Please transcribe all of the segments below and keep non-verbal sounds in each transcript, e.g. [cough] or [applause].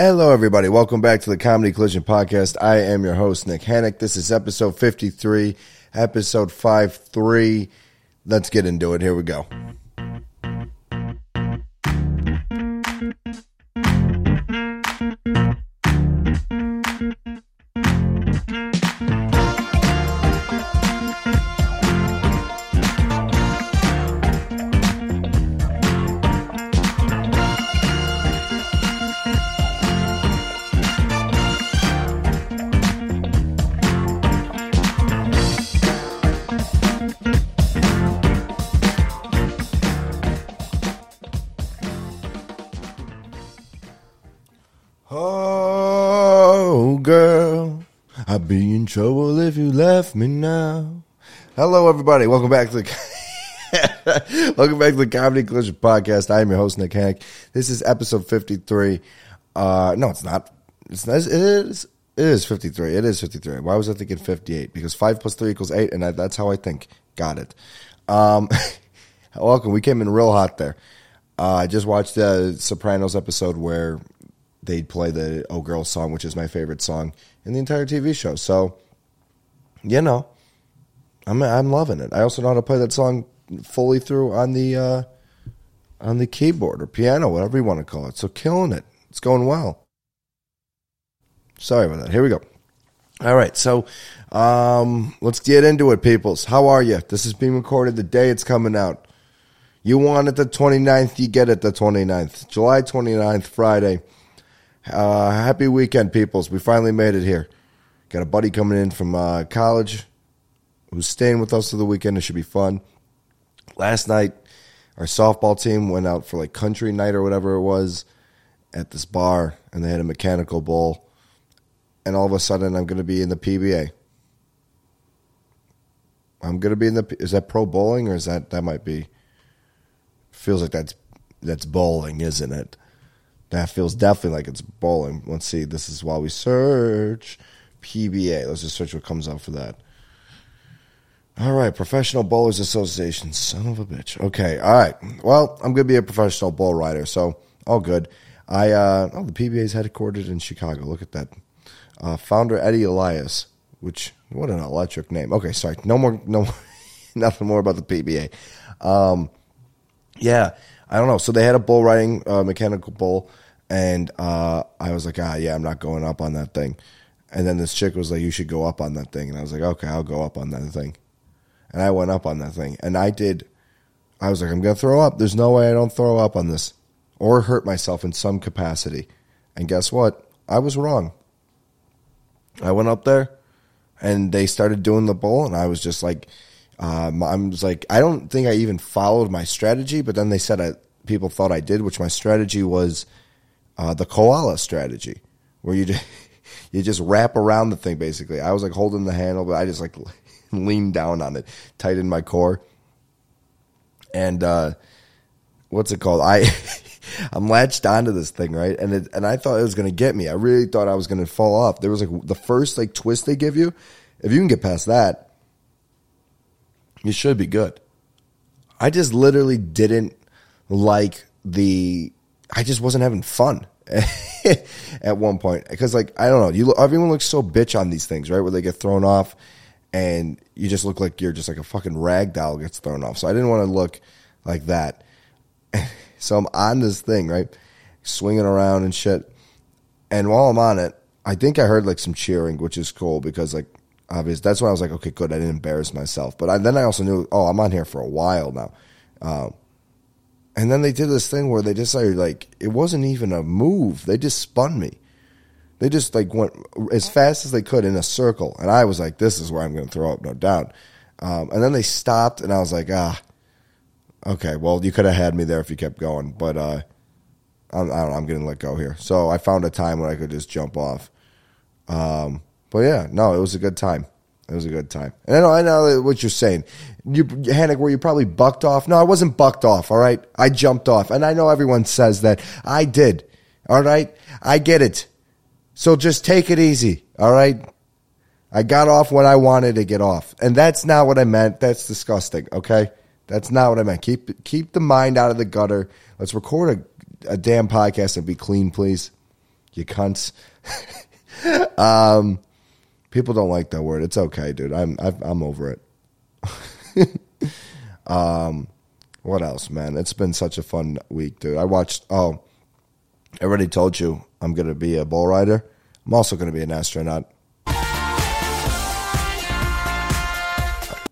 Hello, everybody. Welcome back to the Comedy Collision Podcast. I am your host, Nick Hannick. This is episode 53, episode 5 3. Let's get into it. Here we go. Hello, everybody. Welcome back to the [laughs] welcome back to the Comedy Collision Podcast. I am your host, Nick Hannick. This is episode fifty-three. Uh, no, it's not. It's not. It is. It is fifty-three. It is fifty-three. Why was I thinking fifty-eight? Because five plus three equals eight, and I, that's how I think. Got it. Um, [laughs] welcome. We came in real hot there. Uh, I just watched the Sopranos episode where they'd play the "Oh Girl" song, which is my favorite song in the entire TV show. So, you know, I'm I'm loving it. I also know how to play that song fully through on the uh, on the keyboard or piano, whatever you want to call it. So, killing it. It's going well. Sorry about that. Here we go. All right, so um, let's get into it, peoples. How are you? This is being recorded the day it's coming out. You want it the 29th, you get it the 29th. July 29th, Friday. Uh, happy weekend, peoples. We finally made it here. Got a buddy coming in from uh, college who's staying with us for the weekend. It should be fun. Last night, our softball team went out for like country night or whatever it was at this bar, and they had a mechanical bull. And all of a sudden, I'm going to be in the PBA. I'm going to be in the. Is that pro bowling or is that that might be? Feels like that's that's bowling, isn't it? That feels definitely like it's bowling. Let's see. This is while we search PBA. Let's just search what comes up for that. All right, Professional Bowlers Association. Son of a bitch. Okay, all right. Well, I'm gonna be a professional bull rider, so all good. I uh, oh, the PBA is headquartered in Chicago. Look at that. Uh, founder Eddie Elias, which what an electric name. Okay, sorry. No more. No, [laughs] nothing more about the PBA. Um, yeah, I don't know. So they had a bull riding uh, mechanical bull, and uh, I was like, ah, yeah, I'm not going up on that thing. And then this chick was like, you should go up on that thing, and I was like, okay, I'll go up on that thing. And I went up on that thing, and I did. I was like, I'm gonna throw up. There's no way I don't throw up on this, or hurt myself in some capacity. And guess what? I was wrong. I went up there, and they started doing the bull, and I was just like um, I was like, I don't think I even followed my strategy, but then they said I, people thought I did, which my strategy was uh, the koala strategy, where you just, [laughs] you just wrap around the thing. Basically, I was like holding the handle, but I just like leaned down on it, tightened my core, and uh, what's it called? I [laughs] I'm latched onto this thing, right? And it, and I thought it was gonna get me. I really thought I was gonna fall off. There was like the first like twist they give you. If you can get past that you should be good. I just literally didn't like the. I just wasn't having fun [laughs] at one point because, like, I don't know. You everyone looks so bitch on these things, right? Where they get thrown off, and you just look like you're just like a fucking rag doll gets thrown off. So I didn't want to look like that. [laughs] so I'm on this thing, right, swinging around and shit. And while I'm on it, I think I heard like some cheering, which is cool because like obvious. That's when I was like, okay, good. I didn't embarrass myself. But I, then I also knew, oh, I'm on here for a while now. Um, and then they did this thing where they decided like it wasn't even a move. They just spun me. They just like went as fast as they could in a circle, and I was like, "This is where I'm going to throw up, no doubt." Um, and then they stopped, and I was like, "Ah, okay. Well, you could have had me there if you kept going, but uh, I'm, I don't know, I'm going to let go here." So I found a time when I could just jump off. Um, but yeah, no, it was a good time. It was a good time. And I know, I know what you're saying. You, Hannick, were you probably bucked off? No, I wasn't bucked off. All right. I jumped off. And I know everyone says that. I did. All right. I get it. So just take it easy. All right. I got off when I wanted to get off. And that's not what I meant. That's disgusting. Okay. That's not what I meant. Keep, keep the mind out of the gutter. Let's record a, a damn podcast and be clean, please. You cunts. [laughs] um, people don't like that word. It's okay, dude. I'm I've, I'm over it. [laughs] um, what else, man? It's been such a fun week, dude. I watched. Oh, I already told you I'm gonna be a bull rider. I'm also gonna be an astronaut.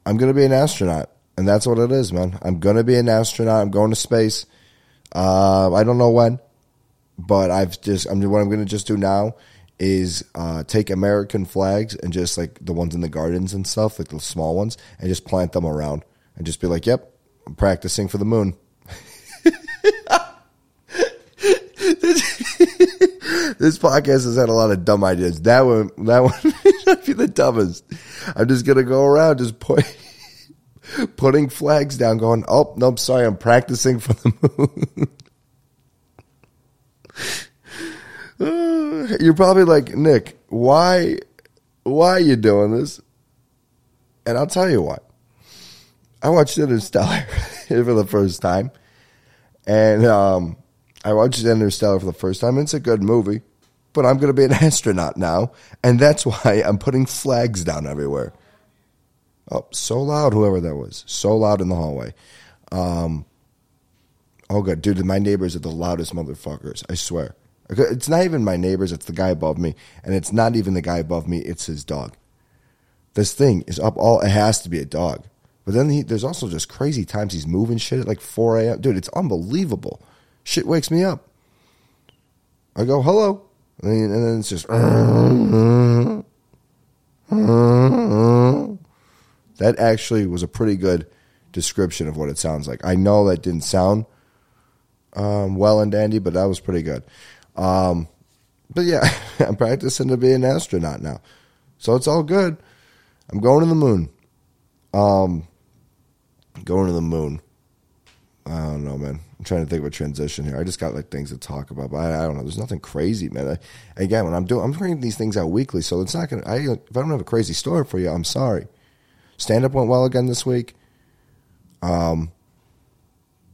I'm gonna be an astronaut, and that's what it is, man. I'm gonna be an astronaut. I'm going to space. Uh, I don't know when, but I've just. I'm what I'm gonna just do now is uh, take American flags and just like the ones in the gardens and stuff, like the small ones, and just plant them around and just be like, "Yep, I'm practicing for the moon." This podcast has had a lot of dumb ideas. That one, that one [laughs] might be the dumbest. I'm just gonna go around just put, [laughs] putting flags down, going, "Oh no, I'm sorry, I'm practicing for the moon." [laughs] You're probably like Nick, why, why are you doing this? And I'll tell you why. I watched Interstellar for the first time, and um, I watched Interstellar for the first time. It's a good movie, but I'm going to be an [laughs] astronaut now, and that's why I'm putting flags down everywhere. Oh, so loud, whoever that was, so loud in the hallway. Um, oh, God, dude. My neighbors are the loudest motherfuckers. I swear. It's not even my neighbors. It's the guy above me, and it's not even the guy above me. It's his dog. This thing is up all. It has to be a dog. But then he, there's also just crazy times he's moving shit at like 4 a.m. Dude, it's unbelievable. Shit wakes me up. I go, hello. And then it's just. [laughs] That actually was a pretty good description of what it sounds like. I know that didn't sound um, well and dandy, but that was pretty good. Um, but yeah, [laughs] I'm practicing to be an astronaut now. So it's all good. I'm going to the moon. Um, going to the moon. I don't know, man. I'm trying to think of a transition here. I just got like things to talk about, but I, I don't know. There's nothing crazy, man. I, again, when I'm doing, I'm bringing these things out weekly, so it's not gonna. I, if I don't have a crazy story for you, I'm sorry. Stand up went well again this week. Um,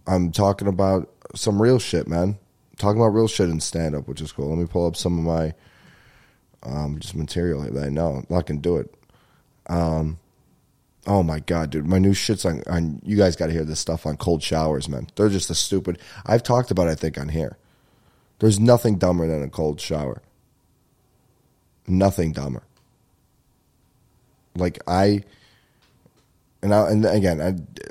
I'm talking about some real shit, man. I'm talking about real shit in stand up, which is cool. Let me pull up some of my um, just material that I know. I can do it. Um, Oh my god, dude! My new shits on, on you guys got to hear this stuff on cold showers, man. They're just a stupid. I've talked about, it, I think, on here. There's nothing dumber than a cold shower. Nothing dumber. Like I, and I, and again, I,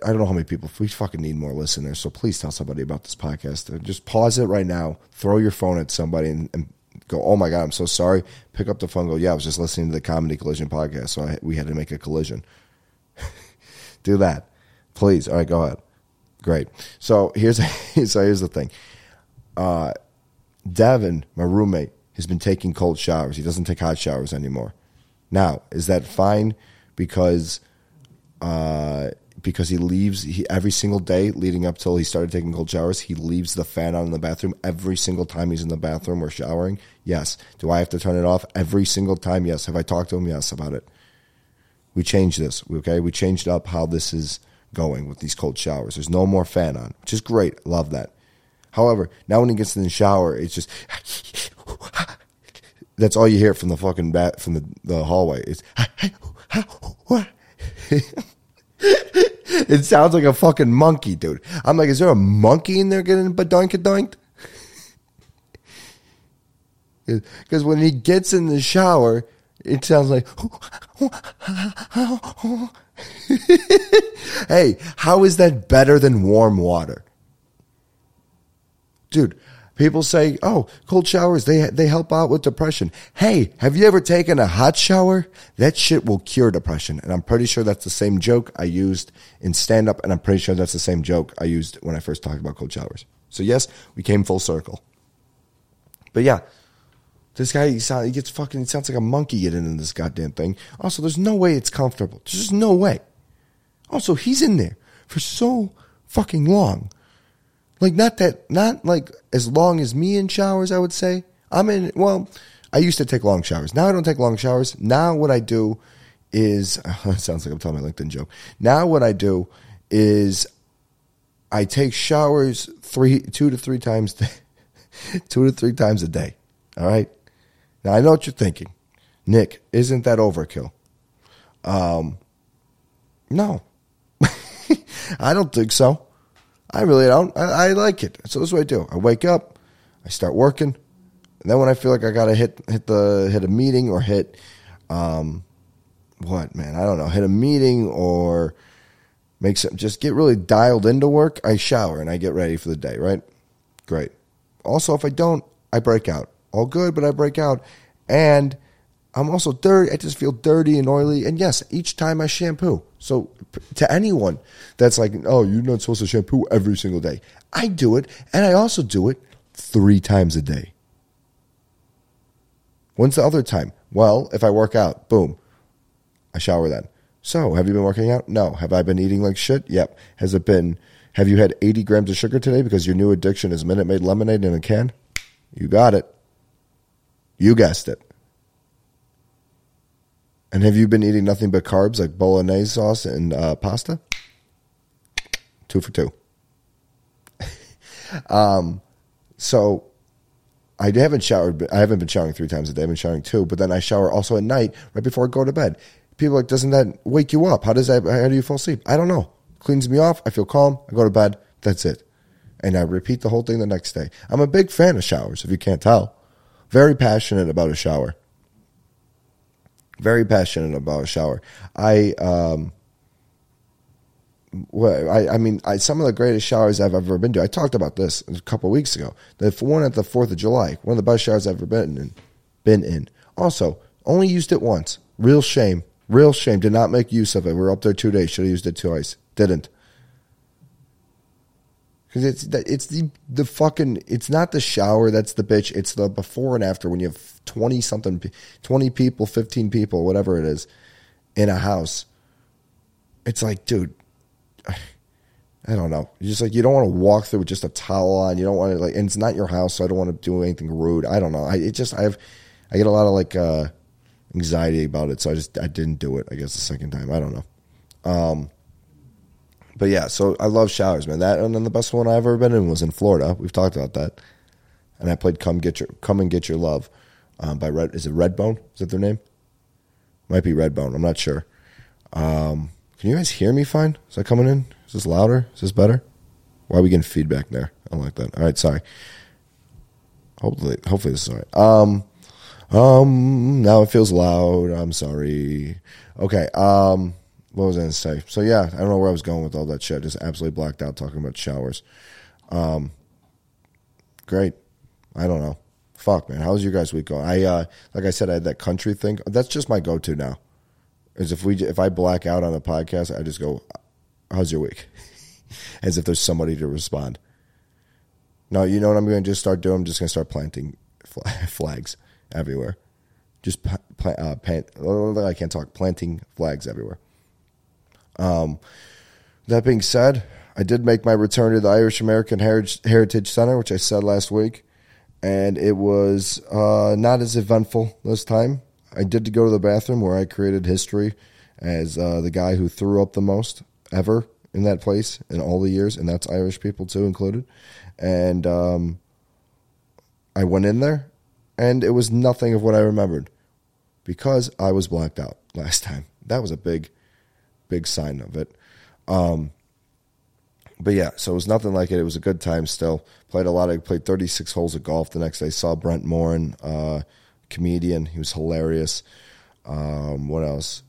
I don't know how many people. We fucking need more listeners, so please tell somebody about this podcast. Uh, just pause it right now. Throw your phone at somebody and, and go, "Oh my god, I'm so sorry." Pick up the phone. Go, "Yeah, I was just listening to the Comedy Collision podcast, so I, we had to make a collision." Do that, please. All right, go ahead. Great. So here's [laughs] so here's the thing. Uh, Devin, my roommate, has been taking cold showers. He doesn't take hot showers anymore. Now, is that fine? Because uh, because he leaves he, every single day leading up till he started taking cold showers. He leaves the fan on in the bathroom every single time he's in the bathroom or showering. Yes. Do I have to turn it off every single time? Yes. Have I talked to him? Yes about it. We changed this, okay? We changed up how this is going with these cold showers. There's no more fan on, which is great. Love that. However, now when he gets in the shower, it's just [laughs] that's all you hear from the fucking bat from the, the hallway. It's [laughs] it sounds like a fucking monkey, dude. I'm like, is there a monkey in there getting badoink Because [laughs] when he gets in the shower, it sounds like. [laughs] hey, how is that better than warm water? Dude, people say, "Oh, cold showers they they help out with depression." Hey, have you ever taken a hot shower? That shit will cure depression, and I'm pretty sure that's the same joke I used in stand up, and I'm pretty sure that's the same joke I used when I first talked about cold showers. So yes, we came full circle. But yeah, this guy, he, sound, he gets fucking, he sounds like a monkey getting in this goddamn thing. Also, there's no way it's comfortable. There's just no way. Also, he's in there for so fucking long. Like, not that, not like as long as me in showers, I would say. I'm in, well, I used to take long showers. Now I don't take long showers. Now what I do is, [laughs] it sounds like I'm telling my LinkedIn joke. Now what I do is I take showers three, two to three times, [laughs] two to three times a day. All right. Now I know what you're thinking, Nick. Isn't that overkill? Um, no, [laughs] I don't think so. I really don't. I, I like it. So this is what I do. I wake up, I start working, and then when I feel like I gotta hit hit the hit a meeting or hit um what man I don't know hit a meeting or make some just get really dialed into work. I shower and I get ready for the day. Right, great. Also, if I don't, I break out. All good, but I break out, and I'm also dirty. I just feel dirty and oily. And yes, each time I shampoo. So to anyone that's like, oh, you're not supposed to shampoo every single day. I do it, and I also do it three times a day. When's the other time? Well, if I work out, boom, I shower then. So, have you been working out? No. Have I been eating like shit? Yep. Has it been, have you had 80 grams of sugar today because your new addiction is Minute Maid lemonade in a can? You got it. You guessed it. And have you been eating nothing but carbs like bolognese sauce and uh, pasta? Two for two. [laughs] um, so I haven't showered. But I haven't been showering three times a day. I've been showering two, but then I shower also at night right before I go to bed. People like, doesn't that wake you up? How does that? How do you fall asleep? I don't know. Cleans me off. I feel calm. I go to bed. That's it. And I repeat the whole thing the next day. I'm a big fan of showers. If you can't tell, very passionate about a shower. Very passionate about a shower. I um, well, I, I mean, I, some of the greatest showers I've ever been to. I talked about this a couple weeks ago. The one at the Fourth of July, one of the best showers I've ever been in. Been in. Also, only used it once. Real shame. Real shame. Did not make use of it. We are up there two days. Should have used it twice. Didn't. Because it's it's the the fucking it's not the shower that's the bitch. It's the before and after when you have twenty something, twenty people, fifteen people, whatever it is, in a house. It's like, dude, I don't know. You just like you don't want to walk through with just a towel on. You don't want to like, and it's not your house, so I don't want to do anything rude. I don't know. I it just I have I get a lot of like uh, anxiety about it, so I just I didn't do it. I guess the second time. I don't know. Um, but yeah, so I love showers, man. That and then the best one I've ever been in was in Florida. We've talked about that, and I played "Come Get Your Come and Get Your Love" um, by Red. Is it Redbone? Is that their name? Might be Redbone. I'm not sure. Um, can you guys hear me fine? Is that coming in? Is this louder? Is this better? Why are we getting feedback there? I don't like that. All right, sorry. Hopefully, hopefully this is all right. Um, um, now it feels loud. I'm sorry. Okay. Um, what was I going to say? So yeah, I don't know where I was going with all that shit. Just absolutely blacked out talking about showers. Um, great. I don't know. Fuck, man. How's your guys' week going? I, uh, like I said, I had that country thing. That's just my go-to now is if we if I black out on a podcast, I just go, "How's your week?" [laughs] As if there's somebody to respond. No, you know what I'm going to just start doing? I'm just going to start planting [laughs] flags everywhere. Just plant, uh, plant, I can't talk. Planting flags everywhere. Um, that being said, I did make my return to the Irish American Heritage Center, which I said last week, and it was uh, not as eventful this time. I did go to the bathroom where I created history as uh, the guy who threw up the most ever in that place in all the years, and that's Irish people too included. And um, I went in there, and it was nothing of what I remembered because I was blacked out last [laughs] time. That was a big, big sign of it. Um, but yeah, so it was nothing like it. It was a good time still. Played a lot. I played 36 holes of golf the next day. Saw Brent Morin. Uh, comedian. He was hilarious. Um, what else?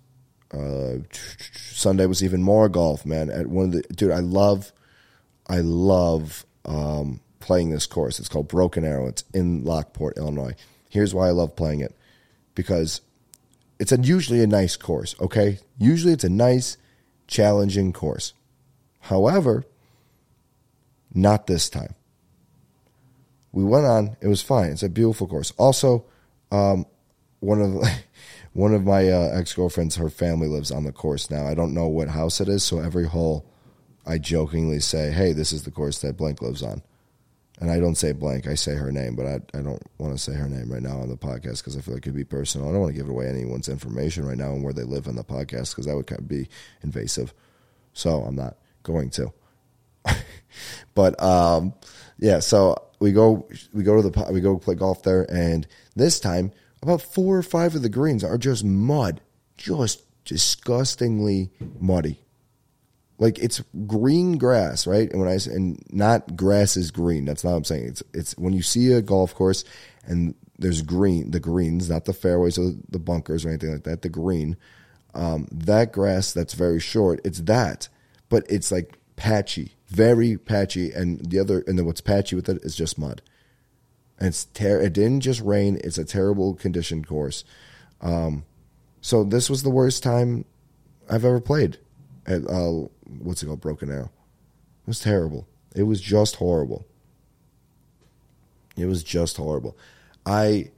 Uh, Sunday was even more golf, man. At one of the dude, I love, I love um, playing this course. It's called Broken Arrow. It's in Lockport, Illinois. Here's why I love playing it, because it's usually a nice course. Okay, usually it's a nice, challenging course. However, not this time. We went on. It was fine. It's a beautiful course. Also, um, one of [laughs] one of my uh, ex girlfriends, her family lives on the course now. I don't know what house it is, so every hole, I jokingly say, "Hey, this is the course that blank lives on," and I don't say blank. I say her name, but I I don't want to say her name right now on the podcast because I feel like it'd be personal. I don't want to give away anyone's information right now and where they live on the podcast because that would kind of be invasive. So I'm not going to. [laughs] but um, yeah, so we go we go to the we go play golf there, and this time about four or five of the greens are just mud, just disgustingly muddy. Like it's green grass, right? And when I and not grass is green. That's not what I'm saying. It's it's when you see a golf course and there's green, the greens, not the fairways or the bunkers or anything like that. The green, um, that grass that's very short. It's that, but it's like patchy, very patchy, and the other and then what's patchy with it is just mud. And it's ter- It didn't just rain. It's a terrible conditioned course. Um, so this was the worst time I've ever played at uh, what's it called, Broken Arrow. It was terrible. It was just horrible. It was just horrible. I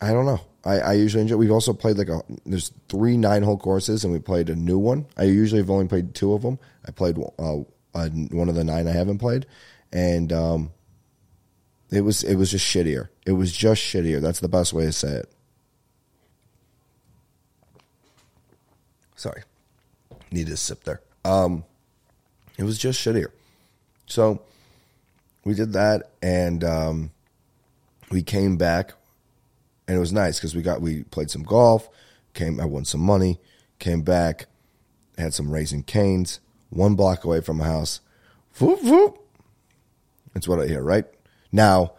I don't know. I, I usually enjoy. We've also played like a. There's three nine hole courses, and we played a new one. I usually have only played two of them. I played uh, one of the nine I haven't played, and um, it was it was just shittier. It was just shittier. That's the best way to say it. Sorry, need to sip there. Um, it was just shittier. So we did that, and um, we came back, and it was nice because we got we played some golf. Came, I won some money. Came back, had some Raising Cane's, one block away from my house. Whoop whoop. That's what I hear, right? Now,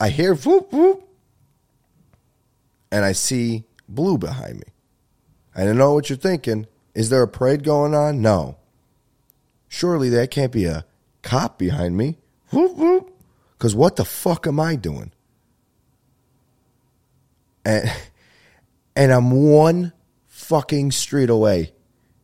I hear whoop whoop, and I see blue behind me. I don't know what you're thinking. Is there a parade going on? No. Surely that can't be a cop behind me. Whoop whoop. Because what the fuck am I doing? And and I'm one fucking street away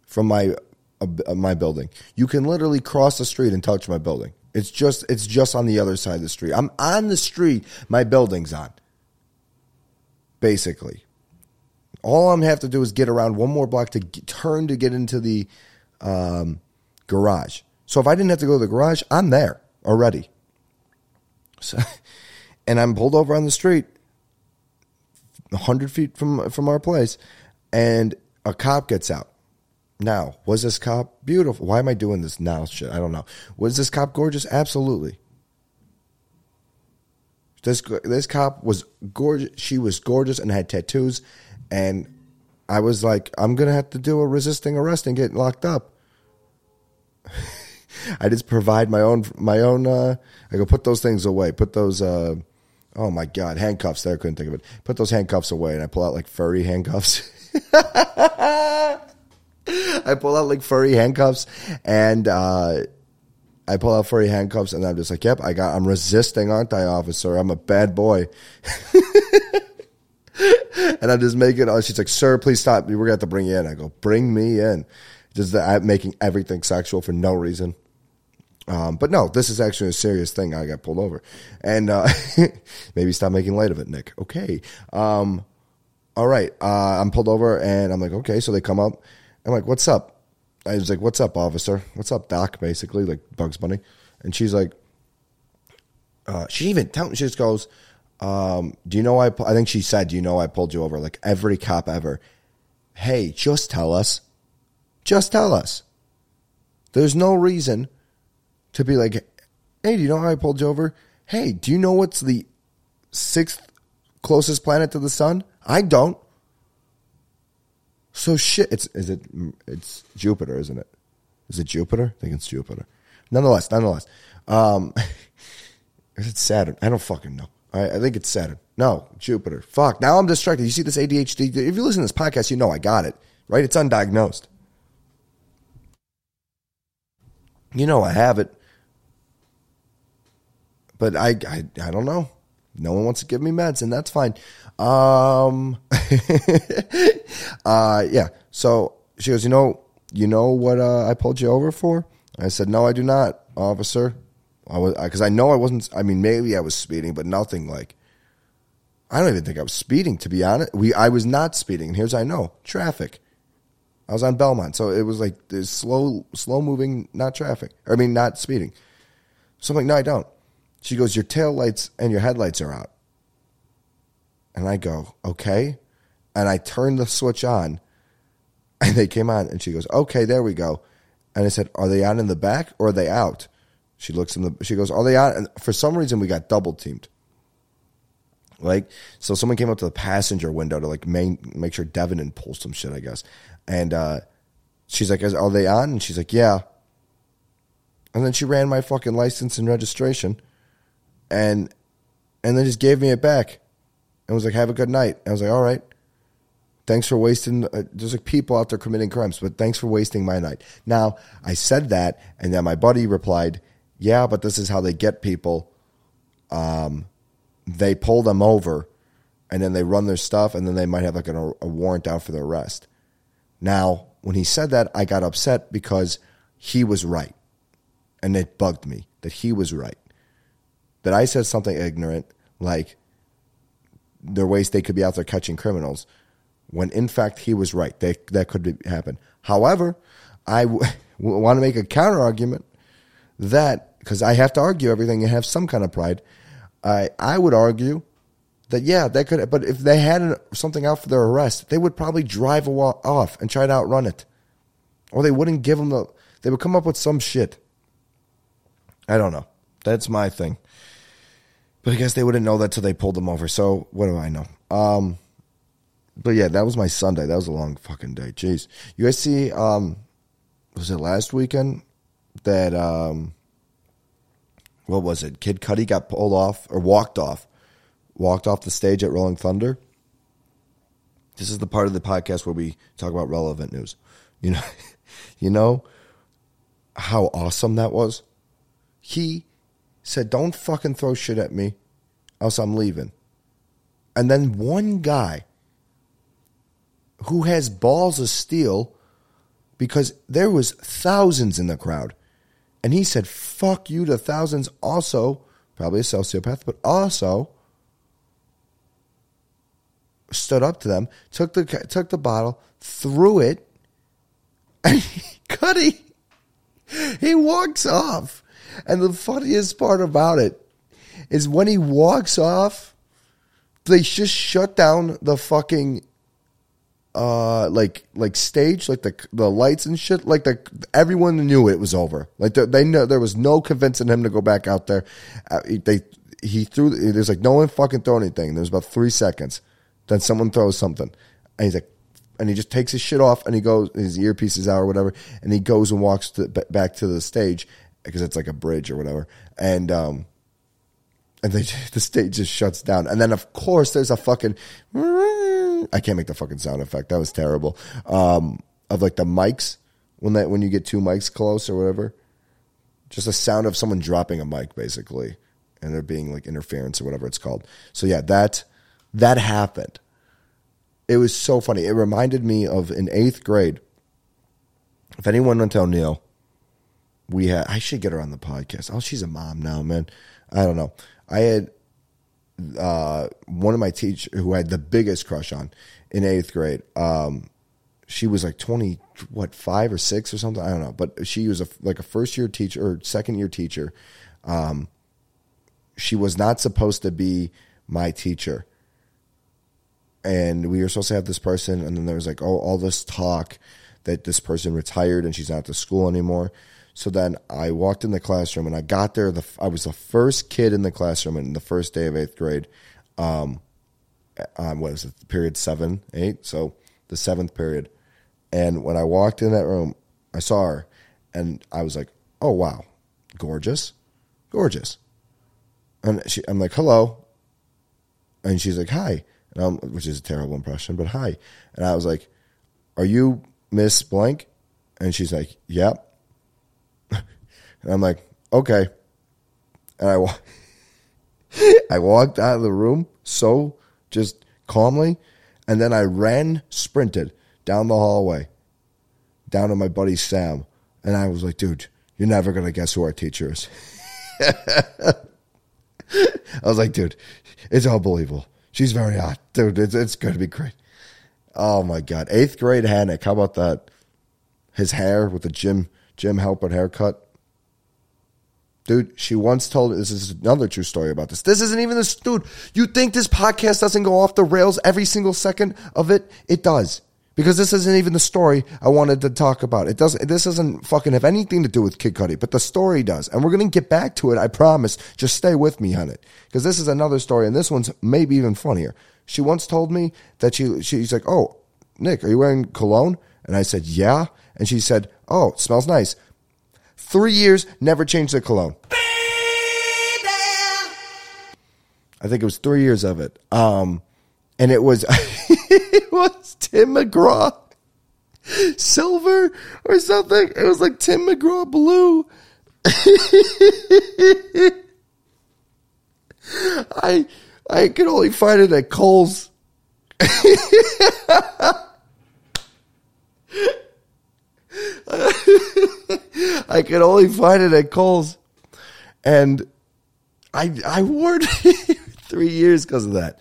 from my uh, my building. You can literally cross the street and touch my building. It's just it's just on the other side of the street. I'm on the street my building's on. Basically. All I'm have to do is get around one more block to get, turn to get into the um, garage. So if I didn't have to go to the garage, I'm there already. So, [laughs] and I'm pulled over on the street, hundred feet from from our place, and a cop gets out. Now, was this cop beautiful? Why am I doing this now? Shit, I don't know. Was this cop gorgeous? Absolutely. This this cop was gorgeous. She was gorgeous and had tattoos, and I was like, I'm gonna have to do a resisting arrest and get locked up. [laughs] I just provide my own my own. Uh, I go put those things away. Put those. Uh, oh my god, handcuffs. There, I couldn't think of it. Put those handcuffs away, and I pull out like furry handcuffs. [laughs] I pull out like furry handcuffs and uh, I pull out furry handcuffs and I'm just like, yep, I got, I'm resisting, aren't I, officer? I'm a bad boy. [laughs] [laughs] and I'm just making, oh, she's like, sir, please stop. We're going to have to bring you in. I go, bring me in. Just that I'm making everything sexual for no reason. Um, but no, this is actually a serious thing. I got pulled over, and uh, [laughs] maybe stop making light of it, Nick. Okay. Um, all right. Uh, I'm pulled over, and I'm like, okay. So they come up, I'm like, what's up? I was like, what's up, officer? What's up, doc? Basically, like Bugs Bunny. And she's like, uh, she even tell me, she just goes, um, do you know I, I think she said, do you know I pulled you over? Like every cop ever. Hey, just tell us. Just tell us. There's no reason to be like, hey, do you know how I pulled you over? Hey, do you know what's the sixth closest planet to the sun? I don't. So shit. It's is it? It's Jupiter, isn't it? Is it Jupiter? I think it's Jupiter. Nonetheless, nonetheless, um, [laughs] is it Saturn? I don't fucking know. I, I think it's Saturn. No, Jupiter. Fuck. Now I'm distracted. You see this ADHD? If you listen to this podcast, you know I got it. Right? It's undiagnosed. You know I have it. But I, I, I don't know. No one wants to give me meds, and that's fine. Um, [laughs] uh, yeah. So she goes, you know, you know what uh, I pulled you over for? I said, no, I do not, officer. I was because I know I wasn't. I mean, maybe I was speeding, but nothing like. I don't even think I was speeding. To be honest, we I was not speeding. And here's I know traffic. I was on Belmont, so it was like this slow, slow moving, not traffic. I mean, not speeding. So I'm like, no, I don't. She goes, your tail lights and your headlights are out. And I go, okay. And I turned the switch on and they came on and she goes, okay, there we go. And I said, are they on in the back or are they out? She looks in the. She goes, "Are they on?" And for some reason, we got double teamed. Like, so someone came up to the passenger window to like main, make sure Devin didn't pull some shit, I guess. And uh, she's like, "Are they on?" And she's like, "Yeah." And then she ran my fucking license and registration, and and then just gave me it back, and was like, "Have a good night." I was like, "All right." Thanks for wasting. Uh, there's like people out there committing crimes, but thanks for wasting my night. Now I said that, and then my buddy replied, "Yeah, but this is how they get people. Um, they pull them over, and then they run their stuff, and then they might have like an, a warrant out for their arrest." Now, when he said that, I got upset because he was right, and it bugged me that he was right. That I said something ignorant, like their ways they could be out there catching criminals when in fact he was right. They, that could happen. However, I w- [laughs] want to make a counter argument that because I have to argue everything and have some kind of pride. I I would argue that yeah, that could. But if they had something out for their arrest, they would probably drive off and try to outrun it, or they wouldn't give them the. They would come up with some shit. I don't know. That's my thing. But I guess they wouldn't know that till they pulled them over. So what do I know? Um, but yeah, that was my Sunday. That was a long fucking day. Jeez. You guys see, um, was it last weekend that, um, what was it? Kid Cudi got pulled off or walked off, walked off the stage at Rolling Thunder. This is the part of the podcast where we talk about relevant news. You know, [laughs] you know how awesome that was? He said, Don't fucking throw shit at me, else I'm leaving. And then one guy who has balls of steel because there was thousands in the crowd. And he said, fuck you to thousands. Also, probably a sociopath, but also stood up to them, took the took the bottle, threw it, [laughs] and he, Cudi, he walks off. And the funniest part about it is when he walks off, they just shut down the fucking uh like like stage like the the lights and shit like the everyone knew it was over. Like they, they know there was no convincing him to go back out there. Uh, they he threw there's like no one fucking throw anything. There's about three seconds. Then someone throws something. And he's like and he just takes his shit off and he goes his earpieces out or whatever. And he goes and walks to, back to the stage because it's like a bridge or whatever. And um and they [laughs] the stage just shuts down. And then of course there's a fucking I can't make the fucking sound effect. That was terrible. Um, of like the mics when that when you get two mics close or whatever, just a sound of someone dropping a mic basically, and there being like interference or whatever it's called. So yeah, that that happened. It was so funny. It reminded me of in eighth grade. If anyone went to O'Neill, we had. I should get her on the podcast. Oh, she's a mom now, man. I don't know. I had uh, one of my teachers who I had the biggest crush on in eighth grade. Um, she was like 20, what, five or six or something? I don't know. But she was a, like a first year teacher or second year teacher. Um, she was not supposed to be my teacher. And we were supposed to have this person. And then there was like, oh, all this talk that this person retired and she's not at the school anymore. So then I walked in the classroom and I got there. The I was the first kid in the classroom in the first day of eighth grade. Um, um, what was it? Period seven, eight. So the seventh period. And when I walked in that room, I saw her, and I was like, "Oh wow, gorgeous, gorgeous." And she, I'm like, "Hello," and she's like, "Hi," and I'm, which is a terrible impression, but hi. And I was like, "Are you Miss Blank?" And she's like, "Yep." And I'm like, okay. And I, wa- [laughs] I walked out of the room so just calmly. And then I ran, sprinted down the hallway, down to my buddy Sam. And I was like, dude, you're never going to guess who our teacher is. [laughs] I was like, dude, it's unbelievable. She's very hot. Dude, it's, it's going to be great. Oh my God. Eighth grade Hannick. How about that? His hair with the Jim, Jim Halpert haircut. Dude, she once told this is another true story about this. This isn't even this dude. You think this podcast doesn't go off the rails every single second of it? It does. because this isn't even the story I wanted to talk about. It doesn't. This doesn't fucking have anything to do with Kid Cudi, but the story does, and we're gonna get back to it. I promise. Just stay with me on it, because this is another story, and this one's maybe even funnier. She once told me that she she's like, "Oh, Nick, are you wearing cologne?" And I said, "Yeah," and she said, "Oh, it smells nice." Three years, never changed the cologne. I think it was three years of it. Um, and it was [laughs] it was Tim McGraw silver or something. It was like Tim McGraw blue. [laughs] I I could only find it at Kohl's. [laughs] [laughs] I could only find it at Kohl's, and I I wore [laughs] it three years because of that.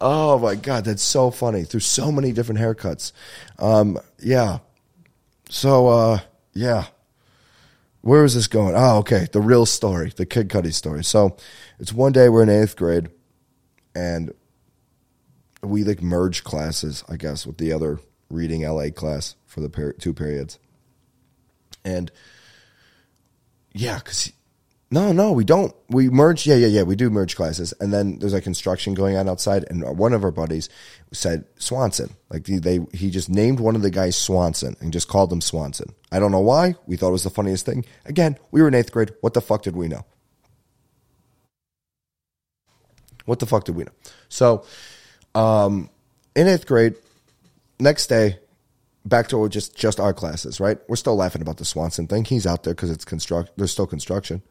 Oh my god, that's so funny. Through so many different haircuts. Um, yeah. So uh, yeah. Where is this going? Oh, okay. The real story, the Kid Cudi story. So it's one day we're in eighth grade, and we like merge classes, I guess, with the other reading LA class for the per- two periods. And yeah, because no, no, we don't. We merge. Yeah, yeah, yeah. We do merge classes, and then there's like construction going on outside. And one of our buddies said Swanson. Like they, they, he just named one of the guys Swanson and just called him Swanson. I don't know why. We thought it was the funniest thing. Again, we were in eighth grade. What the fuck did we know? What the fuck did we know? So, um, in eighth grade, next day, back to just just our classes. Right, we're still laughing about the Swanson thing. He's out there because it's construct. There's still construction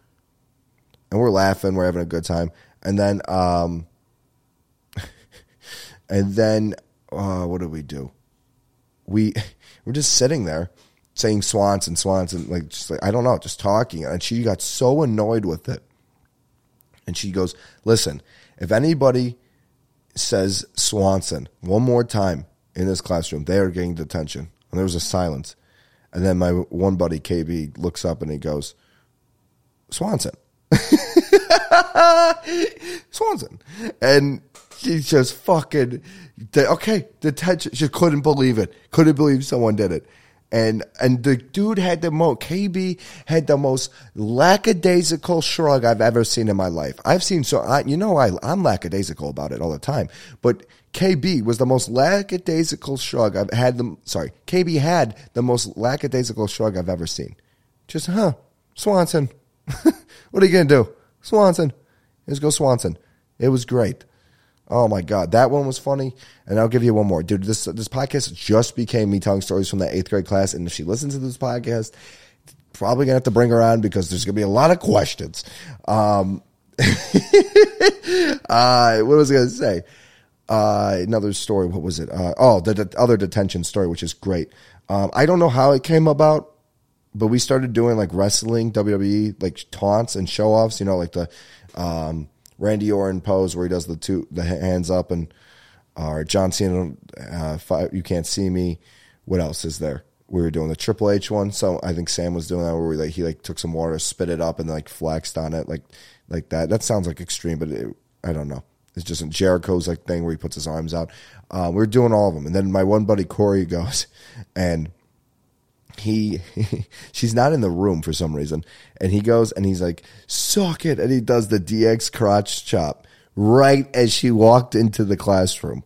and we're laughing, we're having a good time, and then um, [laughs] and then uh, what do we do? We [laughs] we're just sitting there saying Swanson, Swanson, like just like I don't know, just talking, and she got so annoyed with it, and she goes, "Listen, if anybody says Swanson one more time in this classroom, they are getting detention." And there was a silence, and then my one buddy KB looks up and he goes, "Swanson." [laughs] Swanson. And she just fucking, okay, detention. She couldn't believe it. Couldn't believe someone did it. And and the dude had the most KB had the most lackadaisical shrug I've ever seen in my life. I've seen so I you know I I'm lackadaisical about it all the time, but KB was the most lackadaisical shrug I've had them sorry KB had the most lackadaisical shrug I've ever seen. Just huh Swanson. [laughs] what are you gonna do? Swanson. Let's go Swanson. It was great. Oh my god, that one was funny. And I'll give you one more, dude. This this podcast just became me telling stories from that eighth grade class, and if she listens to this podcast, probably gonna have to bring her on because there's gonna be a lot of questions. Um, [laughs] uh, what was I gonna say? Uh, another story. What was it? Uh, oh, the, the, other detention story, which is great. Um, I don't know how it came about but we started doing like wrestling, WWE, like taunts and show offs. You know, like the um, Randy Orton pose where he does the two the hands up, and uh, John Cena, uh, five, you can't see me. What else is there? We were doing the Triple H one, so I think Sam was doing that where we like he like took some water, spit it up, and like flexed on it, like like that. That sounds like extreme, but it, I don't know. It's just a Jericho's like thing where he puts his arms out. Uh, we are doing all of them, and then my one buddy Corey [laughs] goes and he [laughs] she's not in the room for some reason. And he goes and he's like suck it. And he does the dx crotch chop right as she walked into the classroom.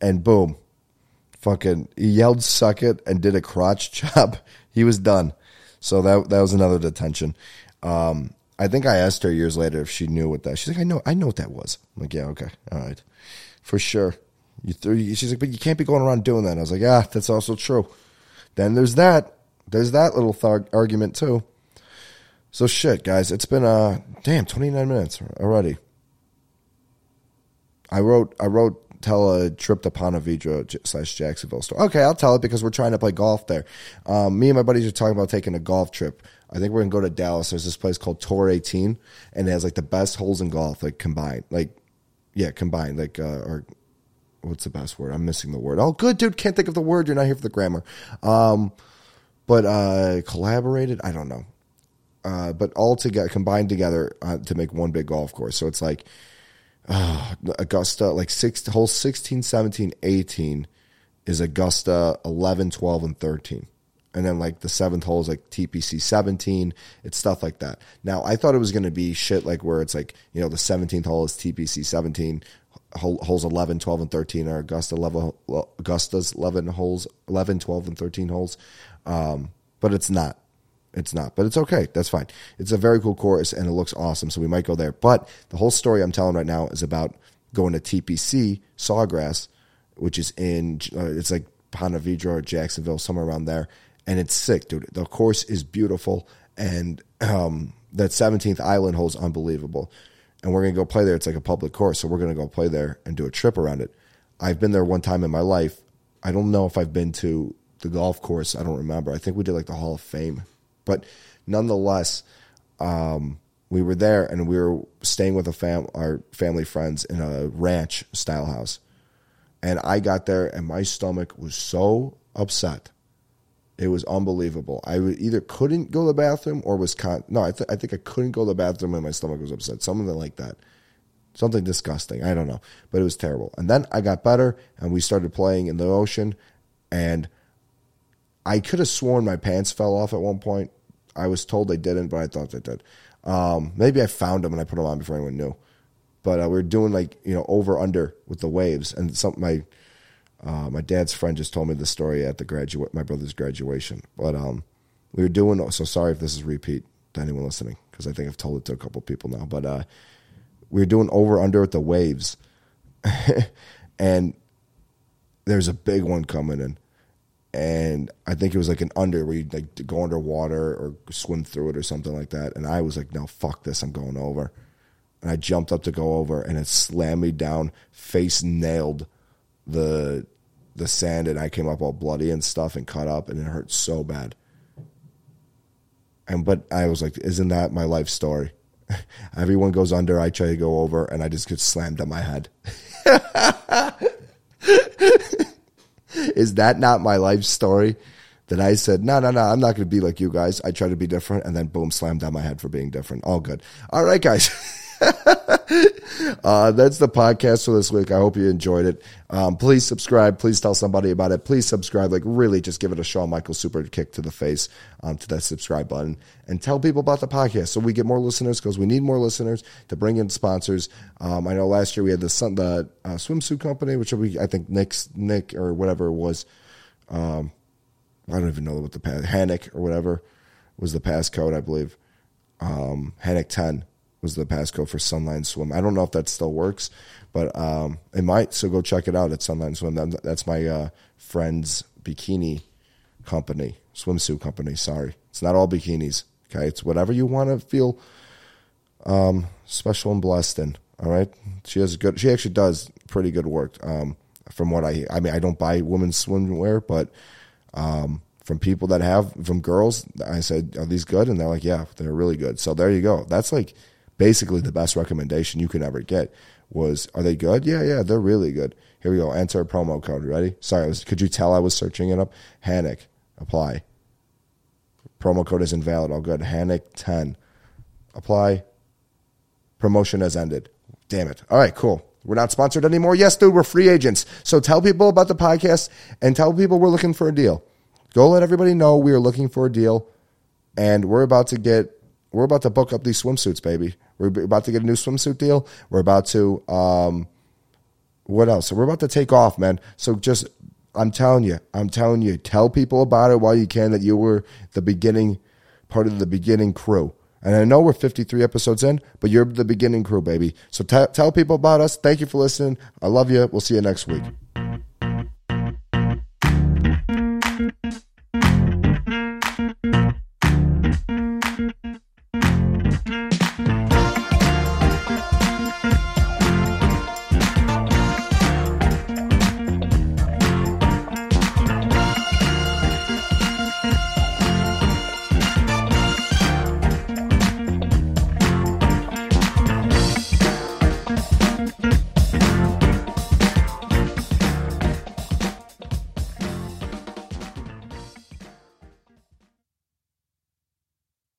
And boom fucking he yelled suck it and did a crotch [laughs] chop. He was done. So that that was another detention. Um, i think i asked her years later if she knew what that she's like i know i know what that was i'm like yeah okay all right for sure you she's like but you can't be going around doing that and i was like yeah that's also true then there's that. There's that little th- argument too. So shit, guys, it's been uh damn 29 minutes already. I wrote I wrote tell a trip to Ponte Vedra slash Jacksonville story. Okay, I'll tell it because we're trying to play golf there. Um, me and my buddies are talking about taking a golf trip. I think we're gonna go to Dallas. There's this place called Tour 18, and it has like the best holes in golf, like combined, like yeah, combined, like uh, or what's the best word? I'm missing the word. Oh, good, dude. Can't think of the word. You're not here for the grammar. Um, but uh, collaborated. I don't know. Uh, but all together, combined together uh, to make one big golf course. So it's like uh, Augusta, like six, whole 16, 17, 18 is Augusta 11, 12, and 13. And then like the seventh hole is like TPC 17. It's stuff like that. Now I thought it was going to be shit like where it's like, you know, the 17th hole is TPC 17, holes 11, 12, and 13 are Augusta level, Augusta's 11 holes, 11, 12, and 13 holes. Um, but it's not. It's not, but it's okay. That's fine. It's a very cool course and it looks awesome. So we might go there. But the whole story I'm telling right now is about going to TPC Sawgrass, which is in, uh, it's like Ponte Vedra or Jacksonville, somewhere around there. And it's sick, dude. The course is beautiful. And um, that 17th island hole is unbelievable. And we're to go play there. It's like a public course. So we're to go play there and do a trip around it. I've been there one time in my life. I don't know if I've been to the golf course. I don't remember. I think we did like the Hall of Fame. But nonetheless, um, we were there and we were staying with a fam our family friends in a ranch style house. And I got there and my stomach was so upset. It was unbelievable. I either couldn't go to the bathroom or was con- no. I, th- I think I couldn't go to the bathroom and my stomach was upset. Something like that. Something disgusting. I don't know, but it was terrible. And then I got better and we started playing in the ocean, and I could have sworn my pants fell off at one point. I was told they didn't, but I thought they did. Um, maybe I found them and I put them on before anyone knew. But uh, we were doing like you know over under with the waves, and some my uh, my dad's friend just told me the story at the graduate my brother's graduation. But um, we were doing so. Sorry if this is repeat to anyone listening because I think I've told it to a couple people now. But uh, we were doing over under with the waves, [laughs] and there's a big one coming in and I think it was like an under where you'd like go underwater or swim through it or something like that. And I was like, no, fuck this, I'm going over. And I jumped up to go over, and it slammed me down, face nailed the the sand, and I came up all bloody and stuff and cut up, and it hurt so bad. And but I was like, isn't that my life story? [laughs] Everyone goes under, I try to go over, and I just get slammed on my head. [laughs] Is that not my life story? That I said, no, no, no, I'm not going to be like you guys. I try to be different, and then boom, slammed down my head for being different. All good. All right, guys. [laughs] uh, that's the podcast for this week. I hope you enjoyed it. Um, please subscribe. Please tell somebody about it. Please subscribe. Like, really, just give it a Shawn Michaels super kick to the face um, to that subscribe button and tell people about the podcast so we get more listeners because we need more listeners to bring in sponsors. Um, I know last year we had the, the uh, swimsuit company, which I think Nick's, Nick or whatever it was. Um, I don't even know what the pass, Hannick or whatever was the passcode, I believe. Um, Hannick 10 was the passcode for Sunline Swim. I don't know if that still works, but um, it might. So go check it out at Sunline Swim. That's my uh, friend's bikini company, swimsuit company. Sorry, it's not all bikinis. Okay, it's whatever you want to feel um, special and blessed in. All right, she has good. She actually does pretty good work. Um, from what I, I mean, I don't buy women's swimwear, but um, from people that have from girls, I said, "Are these good?" And they're like, "Yeah, they're really good." So there you go. That's like basically the best recommendation you can ever get was, are they good? Yeah, yeah, they're really good. Here we go. Enter promo code. Ready? Sorry, was, could you tell I was searching it up? Hannick. Apply. Promo code is invalid. All good. Hannick 10. Apply. Promotion has ended. Damn it. All right, cool. We're not sponsored anymore. Yes, dude, we're free agents. So tell people about the podcast and tell people we're looking for a deal. Go let everybody know we are looking for a deal and we're about to get we're about to book up these swimsuits, baby. We're about to get a new swimsuit deal. We're about to, um, what else? So we're about to take off, man. So just, I'm telling you, I'm telling you, tell people about it while you can that you were the beginning, part of the beginning crew. And I know we're 53 episodes in, but you're the beginning crew, baby. So t- tell people about us. Thank you for listening. I love you. We'll see you next week.